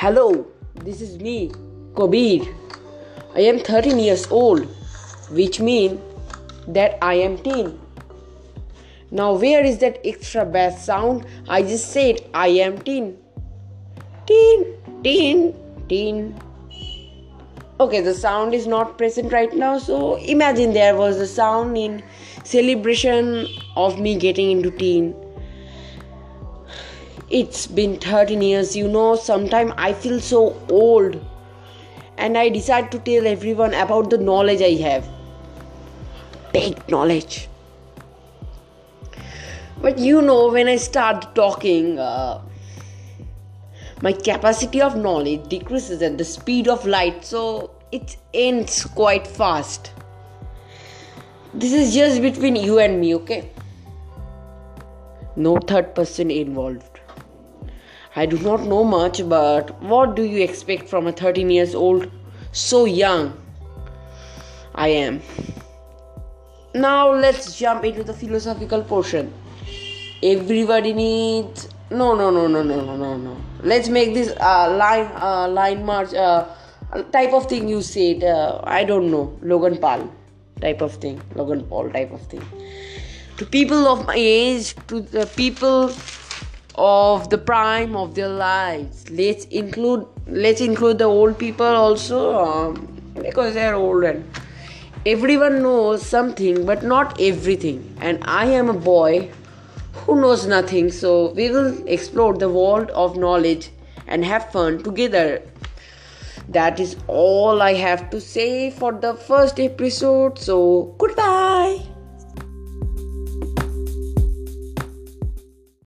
Hello, this is me, Kabir. I am 13 years old, which means that I am teen. Now, where is that extra bass sound? I just said I am teen. Teen, teen, teen. Okay, the sound is not present right now, so imagine there was a sound in celebration of me getting into teen. It's been 13 years, you know, sometimes I feel so old and I decide to tell everyone about the knowledge I have. Big knowledge. But you know, when I start talking, uh, my capacity of knowledge decreases at the speed of light, so it ends quite fast. This is just between you and me, okay? No third person involved. I do not know much, but what do you expect from a 13 years old? So young. I am. Now let's jump into the philosophical portion. Everybody needs. No, no, no, no, no, no, no, no. Let's make this uh, line, uh, line march, uh, type of thing you said. Uh, I don't know. Logan Paul type of thing. Logan Paul type of thing. To people of my age, to the people of the prime of their lives let's include let's include the old people also um, because they're old and everyone knows something but not everything and i am a boy who knows nothing. So we will explore the world of knowledge and have fun together. That is all I have to say for the first episode. So goodbye.